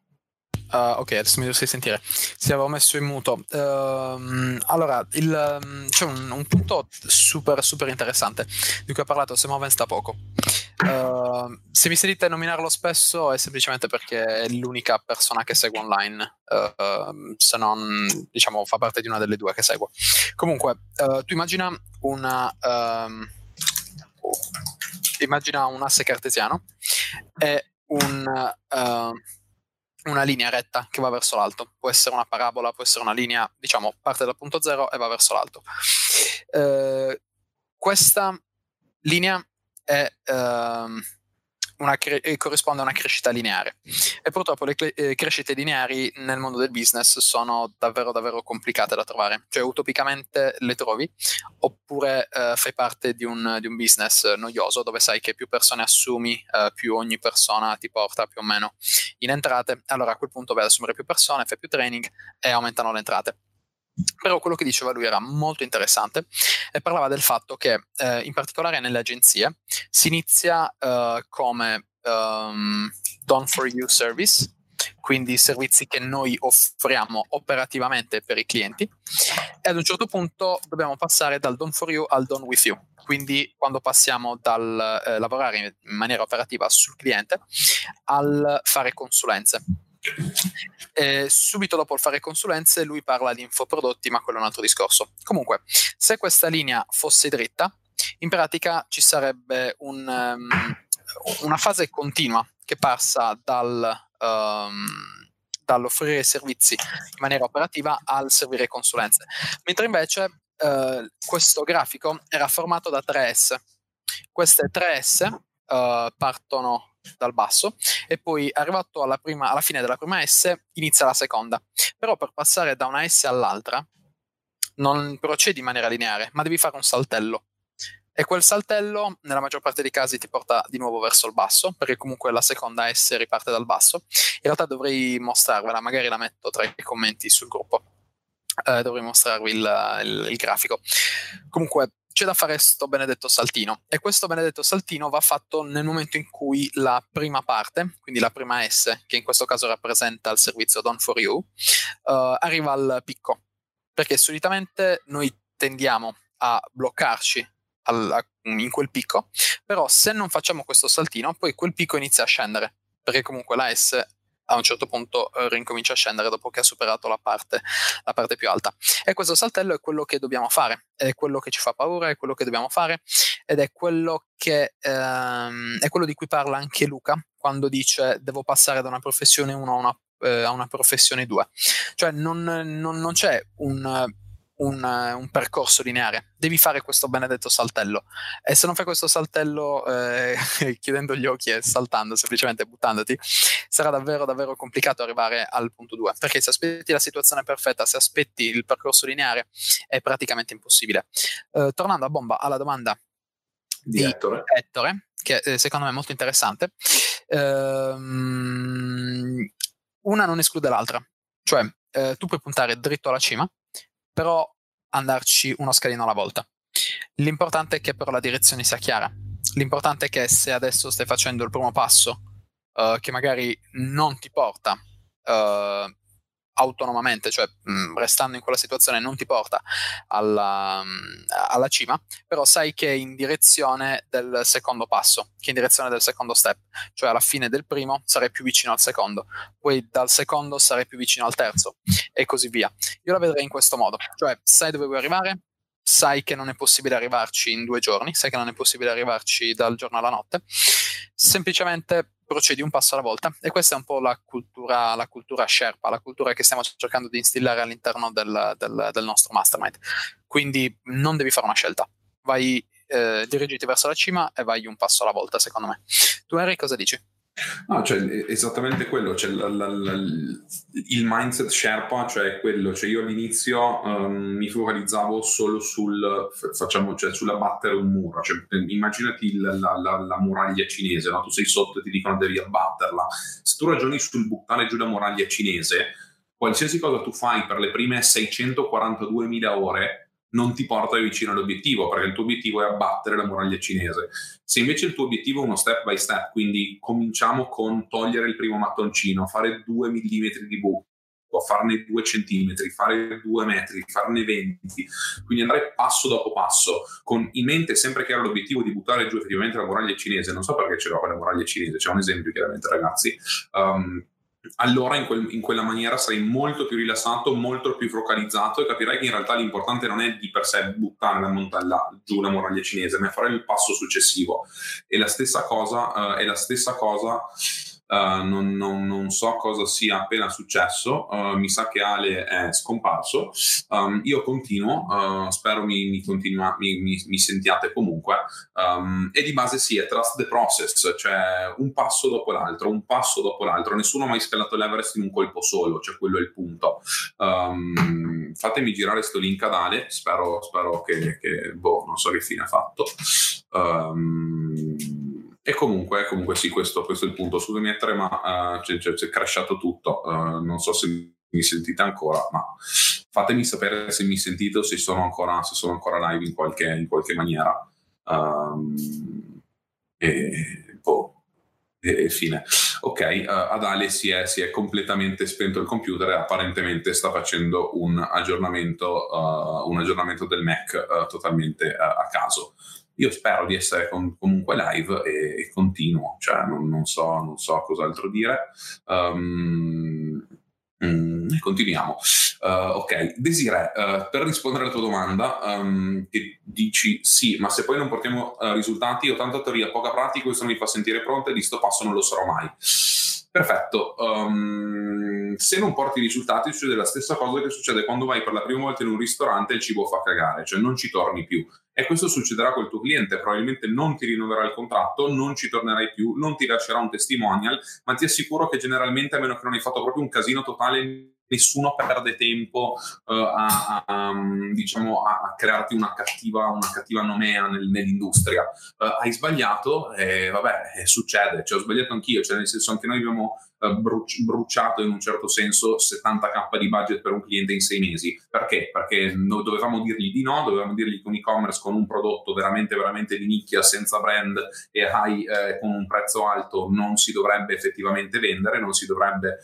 Uh, ok, adesso mi dovrei sentire. Ti avevo messo in muto. Uh, allora, il, um, c'è un, un, punto super, super interessante di cui ha parlato Semovens da poco. Uh, se mi sentite nominarlo spesso è semplicemente perché è l'unica persona che seguo online, ehm, se non, diciamo, fa parte di una delle due che seguo. Comunque, tu immagina una... Um, immagina un asse cartesiano e un, uh, una linea retta che va verso l'alto. Può essere una parabola, può essere una linea, diciamo, parte dal punto zero e va verso l'alto. Uh, questa linea è... Uh, cre- eh, corrisponde a una crescita lineare. E purtroppo le cre- eh, crescite lineari nel mondo del business sono davvero davvero complicate da trovare. Cioè utopicamente le trovi, oppure eh, fai parte di un, di un, business noioso dove sai che più persone assumi, eh, più ogni persona ti porta più o meno in entrate. Allora a quel punto vai ad assumere più persone, fai più training e aumentano le entrate. Però quello che diceva lui era molto interessante e parlava del fatto che eh, in particolare nelle agenzie si inizia eh, come um, done for you service, quindi servizi che noi offriamo operativamente per i clienti e ad un certo punto dobbiamo passare dal done for you al done with you. Quindi quando passiamo dal eh, lavorare in maniera operativa sul cliente al fare consulenze. E subito dopo il fare consulenze lui parla di infoprodotti, ma quello è un altro discorso. Comunque, se questa linea fosse dritta, in pratica ci sarebbe un, um, una fase continua che passa dal um, dall'offrire servizi in maniera operativa al servire consulenze. Mentre invece uh, questo grafico era formato da 3S. Queste 3S uh, eh, partono dal basso e poi arrivato alla, prima, alla fine della prima S inizia la seconda. Però per passare da una S all'altra non procedi in maniera lineare, ma devi fare un saltello. E quel saltello, nella maggior parte dei casi, ti porta di nuovo verso il basso, perché comunque la seconda S riparte dal basso. In realtà dovrei mostrarvela, magari la metto tra i commenti sul gruppo. Eh, dovrei mostrarvi il, il, il grafico. Comunque, c'è da fare questo benedetto saltino. E questo benedetto saltino va fatto nel momento in cui la prima parte, quindi la prima S, che in questo caso rappresenta il servizio Done for You, uh, arriva al picco, perché solitamente noi tendiamo a bloccarci al, in quel picco, però se non facciamo questo saltino, poi quel picco inizia a scendere, perché comunque la S a un certo punto eh, rincomincia a scendere dopo che ha superato la parte, la parte, più alta. E questo saltello è quello che dobbiamo fare, è quello che ci fa paura, è quello che dobbiamo fare ed è quello, che, ehm, è quello di cui parla anche Luca quando dice devo passare da una professione 1 a una, eh, a una professione 2. Cioè non, non, non c'è un un, un, percorso lineare, devi fare questo benedetto saltello. E se non fai questo saltello eh, chiudendo gli occhi e saltando, semplicemente buttandoti, sarà davvero, davvero complicato arrivare al punto 2. Perché se aspetti la situazione perfetta, se aspetti il percorso lineare, è praticamente impossibile. Eh, tornando a bomba alla domanda di, di Ettore. Ettore, che eh, secondo me è molto interessante. Ehm, una non esclude l'altra, cioè eh, tu puoi puntare dritto alla cima, però andarci uno scalino alla volta. L'importante è che però la direzione sia chiara. L'importante è che se adesso stai facendo il primo passo, uh, che magari non ti porta uh, autonomamente, cioè mh, mm, restando in quella situazione non ti porta alla, mh, mm, alla, cima, però sai che è in direzione del secondo passo, che è in direzione del secondo step, cioè alla fine del primo sarai più vicino al secondo, poi dal secondo sarai più vicino al terzo e così via. Io la vedrei in questo modo, cioè sai dove vuoi arrivare, sai che non è possibile arrivarci in due giorni, sai che non è possibile arrivarci dal giorno alla notte, semplicemente procedi un passo alla volta e questa è un po' la cultura, la cultura Sherpa, la cultura che stiamo cercando di instillare all'interno del, del, del nostro mastermind. Quindi non devi fare una scelta, vai, eh, dirigiti verso la cima e vai un passo alla volta, secondo me. Tu Henry cosa dici? No, cioè esattamente quello, cioè, la, la, la, il mindset Sherpa, cioè quello, cioè io all'inizio um, mi focalizzavo solo sul, facciamo, cioè sulla battere un muro, cioè, immaginati la, la, muraglia cinese, no? tu sei sotto e ti dicono devi abbatterla, se tu ragioni sul buttare giù la muraglia cinese, qualsiasi cosa tu fai per le prime 642.000 ore non ti porta vicino all'obiettivo, perché il tuo obiettivo è abbattere la muraglia cinese. Se invece il tuo obiettivo è uno step by step, quindi cominciamo con togliere il primo mattoncino, fare 2 mm di buco, farne 2 centimetri, fare 2 metri, farne 20, quindi andare passo dopo passo, con in mente sempre che era l'obiettivo di buttare giù effettivamente la muraglia cinese, non so perché ce l'ho con la muraglia cinese, c'è un esempio chiaramente ragazzi, um, allora in, quel, in, quella maniera sarai molto più rilassato, molto più focalizzato e capirai che in realtà l'importante non è di per sé buttare la montagna, giù la muraglia cinese, ma fare il passo successivo. E la stessa cosa, uh, è la stessa cosa Uh, non, non, non, so cosa sia appena successo, uh, mi sa che Ale è scomparso. Um, io continuo, uh, spero mi, mi, continua, mi, mi, sentiate comunque. Um, e di base sì, è trust the process, cioè un passo dopo l'altro, un passo dopo l'altro. Nessuno ha mai scalato l'Everest in un colpo solo, cioè quello è il punto. Um, fatemi girare questo link ad Ale, spero, spero che, che, boh, non so che fine ha fatto. Um, e comunque, comunque sì, questo, questo, è il punto. Scusami Ettore, ma uh, c'è, c'è, c'è, crashato tutto. Uh, non so se mi sentite ancora, ma fatemi sapere se mi sentite o se sono ancora, se sono ancora live in qualche, in qualche maniera. Um, e, boh, e, fine. Ok, uh, ad si è, si è, completamente spento il computer e apparentemente sta facendo un aggiornamento, uh, un aggiornamento del Mac uh, totalmente a caso. Io spero di essere com- comunque live e, e continuo, cioè non, non, so, non so cos'altro dire. Um, Mm, continuiamo. Uh, ok, Desire, uh, per rispondere alla tua domanda, um, che dici sì, ma se poi non portiamo uh, risultati, ho tanta teoria, poca pratica, questo mi fa sentire pronta e di sto passo non lo sarò mai. Perfetto, um, se non porti risultati succede la stessa cosa che succede quando vai per la prima volta in un ristorante e il cibo fa cagare, cioè non ci torni più. E questo succederà col tuo cliente, probabilmente non ti rinnoverà il contratto, non ci tornerai più, non ti lascerà un testimonial, ma ti assicuro che generalmente, a meno che non hai fatto proprio un casino totale nessuno perde tempo uh, a, a, diciamo, a, crearti una cattiva, una cattiva nomea nel, nell'industria. Uh, hai sbagliato e vabbè, eh, succede, cioè, ho sbagliato anch'io, cioè, nel senso anche noi abbiamo bruciato in un certo senso 70k di budget per un cliente in sei mesi. Perché? Perché dovevamo dirgli di no, dovevamo dirgli che un e-commerce con un prodotto veramente, veramente di nicchia, senza brand e high, eh, con un prezzo alto non si dovrebbe effettivamente vendere, non si dovrebbe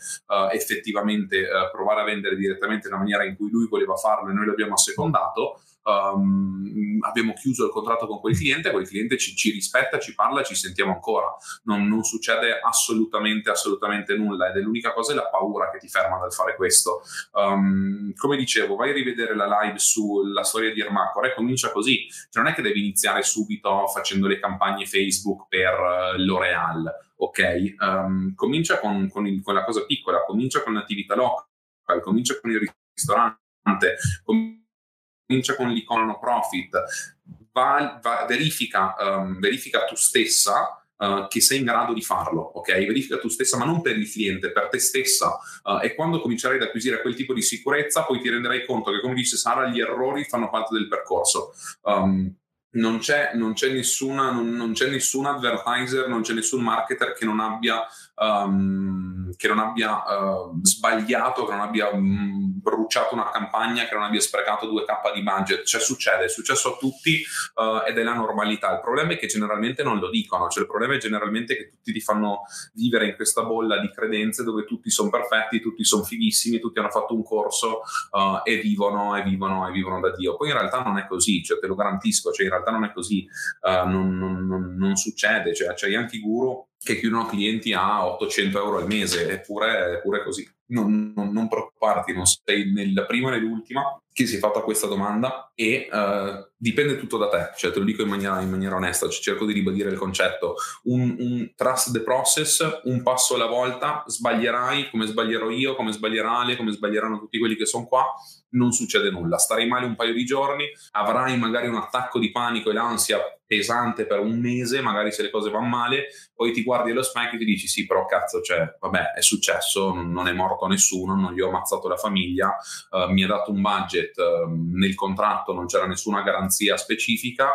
effettivamente provare a vendere direttamente nella maniera in cui lui voleva farlo e noi l'abbiamo assecondato. Um, abbiamo chiuso il contratto con quel cliente, quel cliente ci, ci rispetta, ci parla, ci sentiamo ancora. Non, non, succede assolutamente, assolutamente nulla ed è l'unica cosa è la paura che ti ferma dal fare questo. Um, come dicevo, vai a rivedere la live sulla storia di Ermacor e comincia così. Cioè, non è che devi iniziare subito facendo le campagne Facebook per uh, L'Oreal, ok? Um, comincia con, con, il, con la cosa piccola, comincia con l'attività local comincia con il ristorante, comincia con l'icona no profit, va, va, verifica, um, verifica tu stessa Uh, che sei in grado di farlo, ok? Verifica tu stessa, ma non per il cliente, per te stessa. Uh, e quando comincerai ad acquisire quel tipo di sicurezza, poi ti renderai conto che, come dice Sara, gli errori fanno parte del percorso. Um, non, c'è, non, c'è nessuna, non, non c'è nessun advertiser, non c'è nessun marketer che non abbia um, che non abbia uh, sbagliato, che non abbia um, bruciato una campagna, che non abbia sprecato 2k di budget. Cioè succede, è successo a tutti uh, ed è la normalità. Il problema è che generalmente non lo dicono, cioè il problema è generalmente che tutti ti fanno vivere in questa bolla di credenze dove tutti sono perfetti, tutti sono fighissimi, tutti hanno fatto un corso uh, e vivono e vivono e vivono da Dio. Poi in realtà non è così, cioè te lo garantisco, cioè in realtà non è così, non, non, non, non, succede, cioè c'è anche guru che chiudono clienti a 800 euro al mese, eppure, eppure così. Non, non, non, preoccuparti, non sei nella prima né nell'ultima che si è fatta questa domanda e uh, dipende tutto da te, cioè te lo dico in maniera, in maniera onesta, cioè, cerco di ribadire il concetto, un, un, trust the process, un passo alla volta, sbaglierai come sbaglierò io, come sbaglierà Ale, come sbaglieranno tutti quelli che sono qua, non succede nulla, starai male un paio di giorni, avrai magari un attacco di panico e l'ansia pesante per un mese, magari se le cose vanno male, poi ti guardi allo specchio e ti dici sì, però cazzo, cioè, vabbè, è successo, non, non è morto nessuno, non gli ho ammazzato la famiglia, uh, mi ha dato un budget, uh, nel contratto non c'era nessuna garanzia specifica,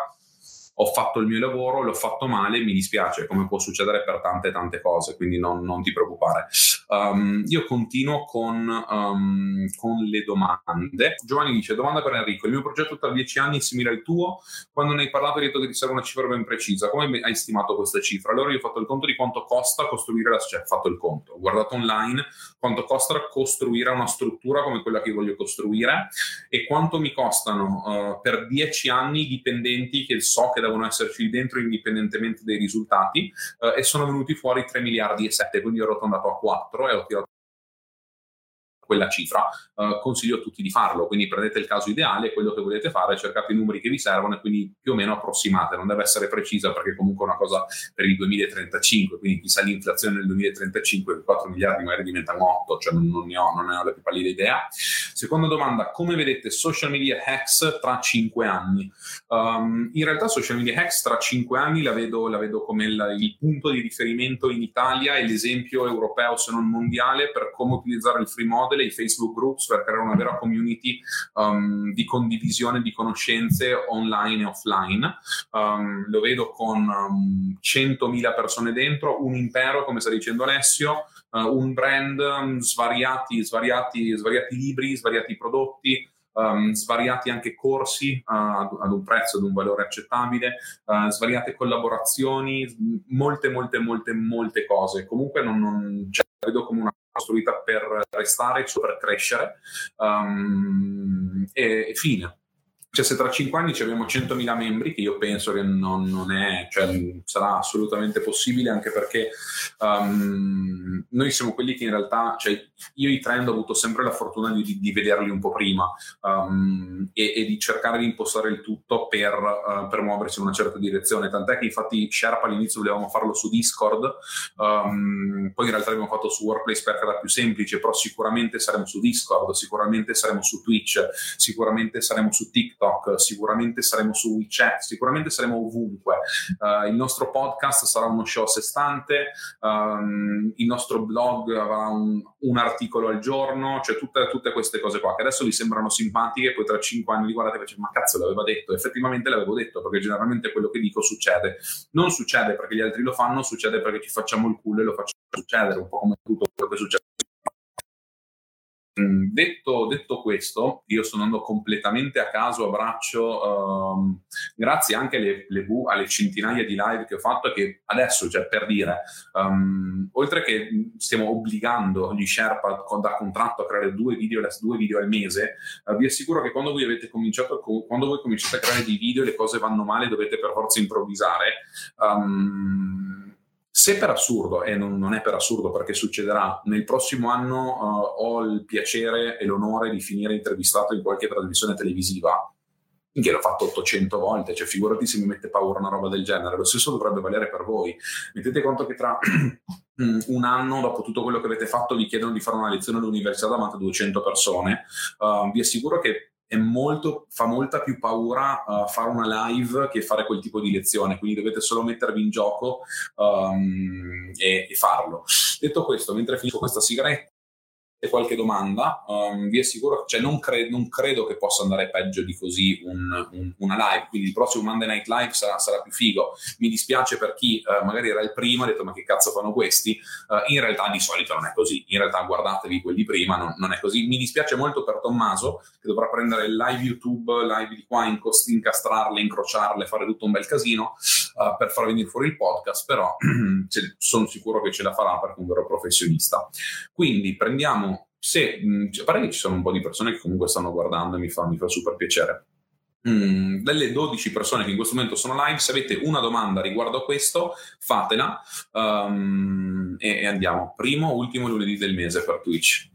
ho fatto il mio lavoro, l'ho fatto male, mi dispiace, come può succedere per tante tante cose, quindi non, non ti preoccupare. Um, io continuo con, um, con, le domande. Giovanni dice, domanda per Enrico, il mio progetto tra dieci anni è simile al tuo, quando ne hai parlato hai detto che ti serve una cifra ben precisa, come hai stimato questa cifra? Allora io ho fatto il conto di quanto costa costruire la, cioè ho fatto il conto, ho guardato online quanto costa costruire una struttura come quella che voglio costruire e quanto mi costano uh, per dieci anni i dipendenti che so che devono esserci dentro indipendentemente dai risultati uh, e sono venuti fuori 3 miliardi e 7, quindi ho rotondato a 4 e ho tirato quella cifra, uh, consiglio a tutti di farlo. Quindi prendete il caso ideale, quello che volete fare, cercate i numeri che vi servono e quindi più o meno approssimate. Non deve essere precisa perché comunque è una cosa per il 2035, quindi chissà l'inflazione nel 2035, 4 miliardi magari diventano 8, cioè non, non, ne, ho, non ne ho la più pallida idea. Seconda domanda, come vedete social media hacks tra 5 anni? Um, in realtà social media hacks tra 5 anni la vedo, la vedo come il, il punto di riferimento in Italia e l'esempio europeo se non mondiale per come utilizzare il free model i Facebook Groups per creare una vera community um, di condivisione di conoscenze online e offline. Um, lo vedo con um, 100.000 persone dentro, un impero, come sta dicendo Alessio, uh, un brand, um, svariati, svariati, svariati libri, svariati prodotti, um, svariati anche corsi uh, ad, un prezzo, ad un valore accettabile, uh, svariate collaborazioni, molte, molte, molte, molte cose. Comunque non, non cioè, vedo come una costruita per restare, cioè per crescere. Um, e, e fine cioè se tra cinque anni abbiamo 100.000 membri, che io penso che non, non è, cioè, sarà assolutamente possibile, anche perché um, noi siamo quelli che in realtà, cioè, io i trend ho avuto sempre la fortuna di, di vederli un po' prima um, e, e, di cercare di impostare il tutto per, uh, per, muoversi in una certa direzione. Tant'è che infatti Sherpa all'inizio volevamo farlo su Discord, um, poi in realtà l'abbiamo fatto su Workplace perché era più semplice, però sicuramente saremo su Discord, sicuramente saremo su Twitch, sicuramente saremo su TikTok TikTok, sicuramente saremo su WeChat, sicuramente saremo ovunque. Uh, il nostro podcast sarà uno show a sé stante, um, il nostro blog avrà un, un articolo al giorno, cioè tutte, tutte, queste cose qua che adesso vi sembrano simpatiche, poi tra cinque anni li guardate e dice ma cazzo l'aveva detto, effettivamente l'avevo detto perché generalmente quello che dico succede. Non succede perché gli altri lo fanno, succede perché ci facciamo il culo e lo facciamo succedere, un po' come tutto quello che succede detto, detto, questo, io sono andando completamente a caso a braccio, um, grazie anche alle, alle, alle, centinaia di live che ho fatto, che adesso, cioè per dire, um, oltre che stiamo obbligando gli Sherpa da contratto a creare due video, due video al mese, uh, vi assicuro che quando voi avete cominciato, quando voi cominciate a creare dei video e le cose vanno male, dovete per forza improvvisare. Um, se per assurdo, e non, non, è per assurdo perché succederà, nel prossimo anno uh, ho il piacere e l'onore di finire intervistato in qualche trasmissione televisiva, che l'ho fatto 800 volte, cioè figurati se mi mette paura una roba del genere, lo stesso dovrebbe valere per voi. Mettete conto che tra un anno, dopo tutto quello che avete fatto, vi chiedono di fare una lezione all'università davanti a 200 persone, uh, vi assicuro che molto, fa molta più paura uh, fare una live che fare quel tipo di lezione, quindi dovete solo mettervi in gioco um, e, e, farlo. Detto questo, mentre finisco questa sigaretta, qualche domanda, um, vi assicuro, cioè non, cre- non, credo che possa andare peggio di così un, un, una live, quindi il prossimo Monday Night Live sarà, sarà più figo. Mi dispiace per chi uh, magari era il primo, ha detto ma che cazzo fanno questi? Uh, in realtà di solito non è così, in realtà guardatevi quelli prima, non, non, è così. Mi dispiace molto per Tommaso che dovrà prendere live YouTube, live di qua, incastrarle, incrociarle, fare tutto un bel casino uh, per far venire fuori il podcast, però sono sicuro che ce la farà perché è un vero professionista. Quindi prendiamo se, mh, cioè, pare che ci sono un po' di persone che comunque stanno guardando e mi fa, mi fa super piacere. Mm, delle 12 persone che in questo momento sono live, se avete una domanda riguardo a questo, fatela um, e, e, andiamo. Primo, ultimo lunedì del mese per Twitch.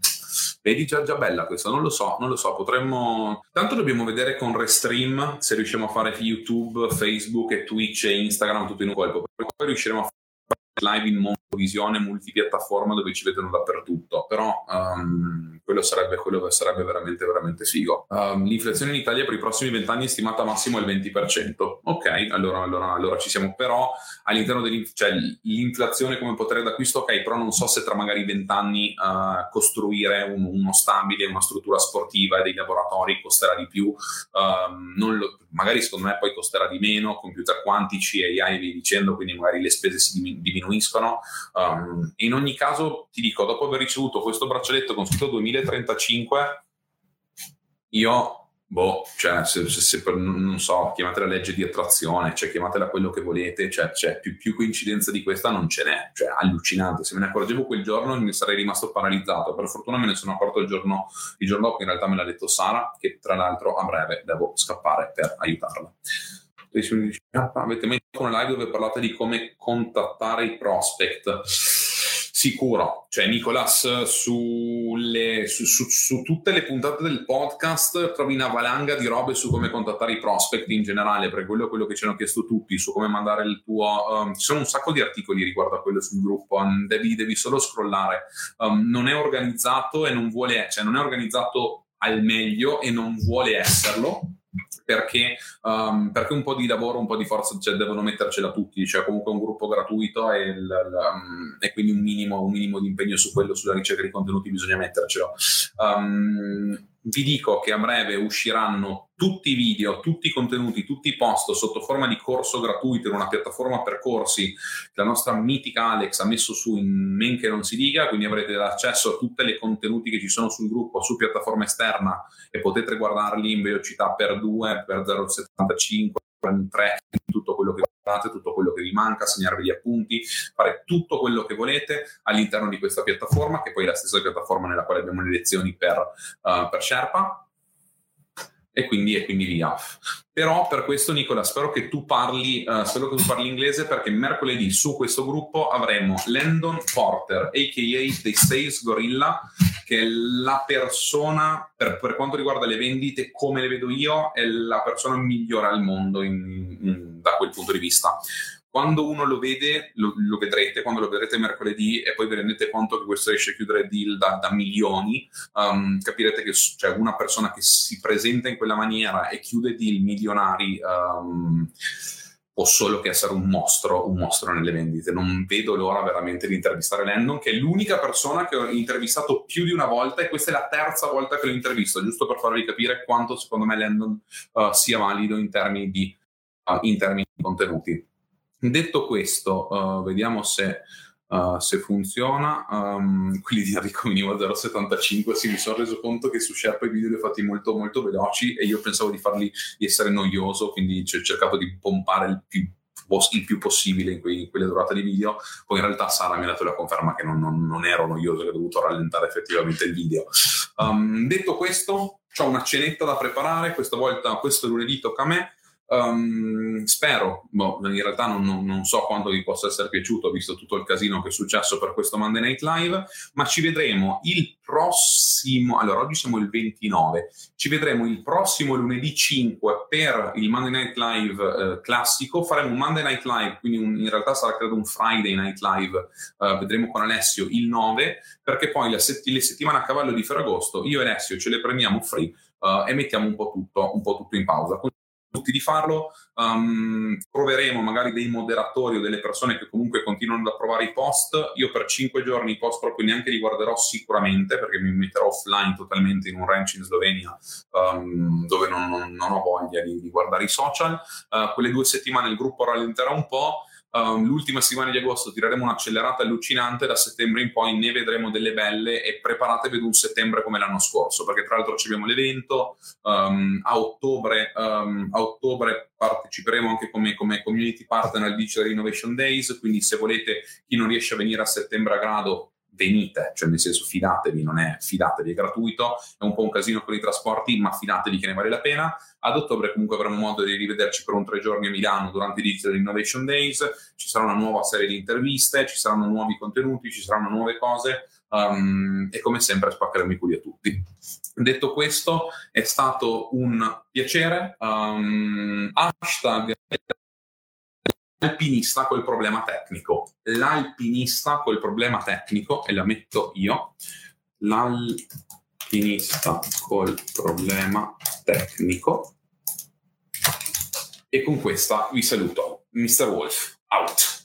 Vedi già, già bella questa, non lo so, non lo so, potremmo... Tanto dobbiamo vedere con Restream se riusciamo a fare YouTube, Facebook e Twitch e Instagram tutto in un colpo, poi riusciremo a live in mondo visione multipiattaforma dove ci vedono dappertutto, però um, quello, sarebbe, quello sarebbe veramente veramente figo. Um, l'inflazione in Italia per i prossimi vent'anni è stimata massimo al 20%. Ok, allora, allora, allora ci siamo, però all'interno dell'inflazione, cioè, come potere d'acquisto, ok, però non so se tra magari vent'anni uh, costruire un, uno stabile, una struttura sportiva e dei laboratori costerà di più, um, lo, magari secondo me poi costerà di meno, computer quantici, AI e via dicendo, quindi magari le spese si diminuiscono. Um, in ogni caso, ti dico, dopo aver ricevuto questo braccialetto con scritto 2035, io, boh, cioè, se, se, se per, non so, chiamatela legge di attrazione, cioè chiamatela quello che volete, cioè, cioè più, più, coincidenza di questa non ce n'è, cioè allucinante. Se me ne accorgevo quel giorno mi sarei rimasto paralizzato. Per fortuna me ne sono accorto il giorno, il giorno dopo, in realtà me l'ha detto Sara, che tra l'altro a breve devo scappare per aiutarla avete mai fatto una live dove parlate di come contattare i prospect? Sicuro, cioè Nicolas su, su, su, tutte le puntate del podcast trovi una valanga di robe su come contattare i prospect in generale, perché quello è quello che ci hanno chiesto tutti, su come mandare il tuo... Um, ci sono un sacco di articoli riguardo a quello sul gruppo, um, devi, devi, solo scrollare. Um, non è organizzato e non vuole, cioè non è organizzato al meglio e non vuole esserlo perché, um, perché, un po' di lavoro, un po' di forza cioè, devono mettercela tutti, cioè comunque un gruppo gratuito e, il, um, e quindi un minimo, un minimo, di impegno su quello, sulla ricerca di contenuti bisogna mettercelo. Um, vi dico che a breve usciranno tutti i video, tutti i contenuti, tutti i post sotto forma di corso gratuito in una piattaforma per corsi che la nostra mitica Alex ha messo su in men che non si dica, quindi avrete accesso a tutti i contenuti che ci sono sul gruppo, su piattaforma esterna e potete guardarli in velocità per 2, per 0,75, per 3, tutto quello che guardate, tutto quello che vi manca, segnarvi gli appunti, fare tutto quello che volete all'interno di questa piattaforma, che poi è la stessa piattaforma nella quale abbiamo le lezioni per, uh, per Sherpa e quindi, e quindi via. Però per questo, Nicola, spero che tu parli, uh, spero che tu parli inglese perché mercoledì su questo gruppo avremo Landon Porter, a.k.a. The Sales Gorilla, che la persona, per, per, quanto riguarda le vendite, come le vedo io, è la persona migliore al mondo in, in, da quel punto di vista quando uno lo vede, lo, lo, vedrete, quando lo vedrete mercoledì e poi vi rendete conto che questo riesce a chiudere deal da, da milioni, um, capirete che cioè, una persona che si presenta in quella maniera e chiude deal milionari. Um, può solo che essere un mostro, un mostro nelle vendite. Non vedo l'ora veramente di intervistare Landon, che è l'unica persona che ho intervistato più di una volta e questa è la terza volta che l'ho intervisto, giusto per farvi capire quanto secondo me Landon uh, sia valido in termini di, uh, in termini di contenuti. Detto questo, uh, vediamo se, uh, se funziona. Um, quelli di Enrico Minimo 075, sì, mi sono reso conto che su Sherpa i video li ho fatti molto molto veloci e io pensavo di farli di essere noioso, quindi ho cercato di pompare il più il più possibile in, quei, in, quelle durate di video. Poi in realtà Sara mi ha dato la conferma che non, non, non ero noioso, che ho dovuto rallentare effettivamente il video. Um, detto questo, ho una cenetta da preparare, questa volta questo lunedì tocca a me. Um, spero, boh, in realtà non, non, non, so quanto vi possa essere piaciuto, visto tutto il casino che è successo per questo Monday Night Live, ma ci vedremo il prossimo, allora oggi siamo il 29, ci vedremo il prossimo lunedì 5 per il Monday Night Live eh, classico, faremo un Monday Night Live, quindi un, in realtà sarà credo un Friday Night Live, eh, vedremo con Alessio il 9, perché poi la sett- le settimane a cavallo di Ferragosto io e Alessio ce le prendiamo free uh, e mettiamo un po' tutto, un po tutto in pausa di farlo. Um, troveremo magari dei moderatori o delle persone che comunque continuano ad approvare i post. Io per cinque giorni i post proprio neanche li guarderò sicuramente perché mi metterò offline totalmente in un ranch in Slovenia um, dove non, non, non, ho voglia di, di guardare i social. Uh, quelle due settimane il gruppo rallenterà un po' Um, l'ultima settimana di agosto tireremo un'accelerata allucinante, da settembre in poi ne vedremo delle belle e preparatevi ad un settembre come l'anno scorso, perché tra l'altro abbiamo l'evento, um, a, ottobre, um, a, ottobre, parteciperemo anche come, come, community partner al Digital Innovation Days, quindi se volete chi non riesce a venire a settembre a grado venite, cioè nel senso fidatevi, non è fidatevi, è gratuito, è un po' un casino con i trasporti, ma fidatevi che ne vale la pena. Ad ottobre comunque avremo modo di rivederci per un tre giorni a Milano durante i Digital Innovation Days, ci sarà una nuova serie di interviste, ci saranno nuovi contenuti, ci saranno nuove cose um, e come sempre spaccheremo i culi a tutti. Detto questo, è stato un piacere. Um, hashtag l'alpinista col problema tecnico. L'alpinista col problema tecnico, e la metto io, l'alpinista col problema tecnico. E con questa vi saluto. Mr. Wolf, out.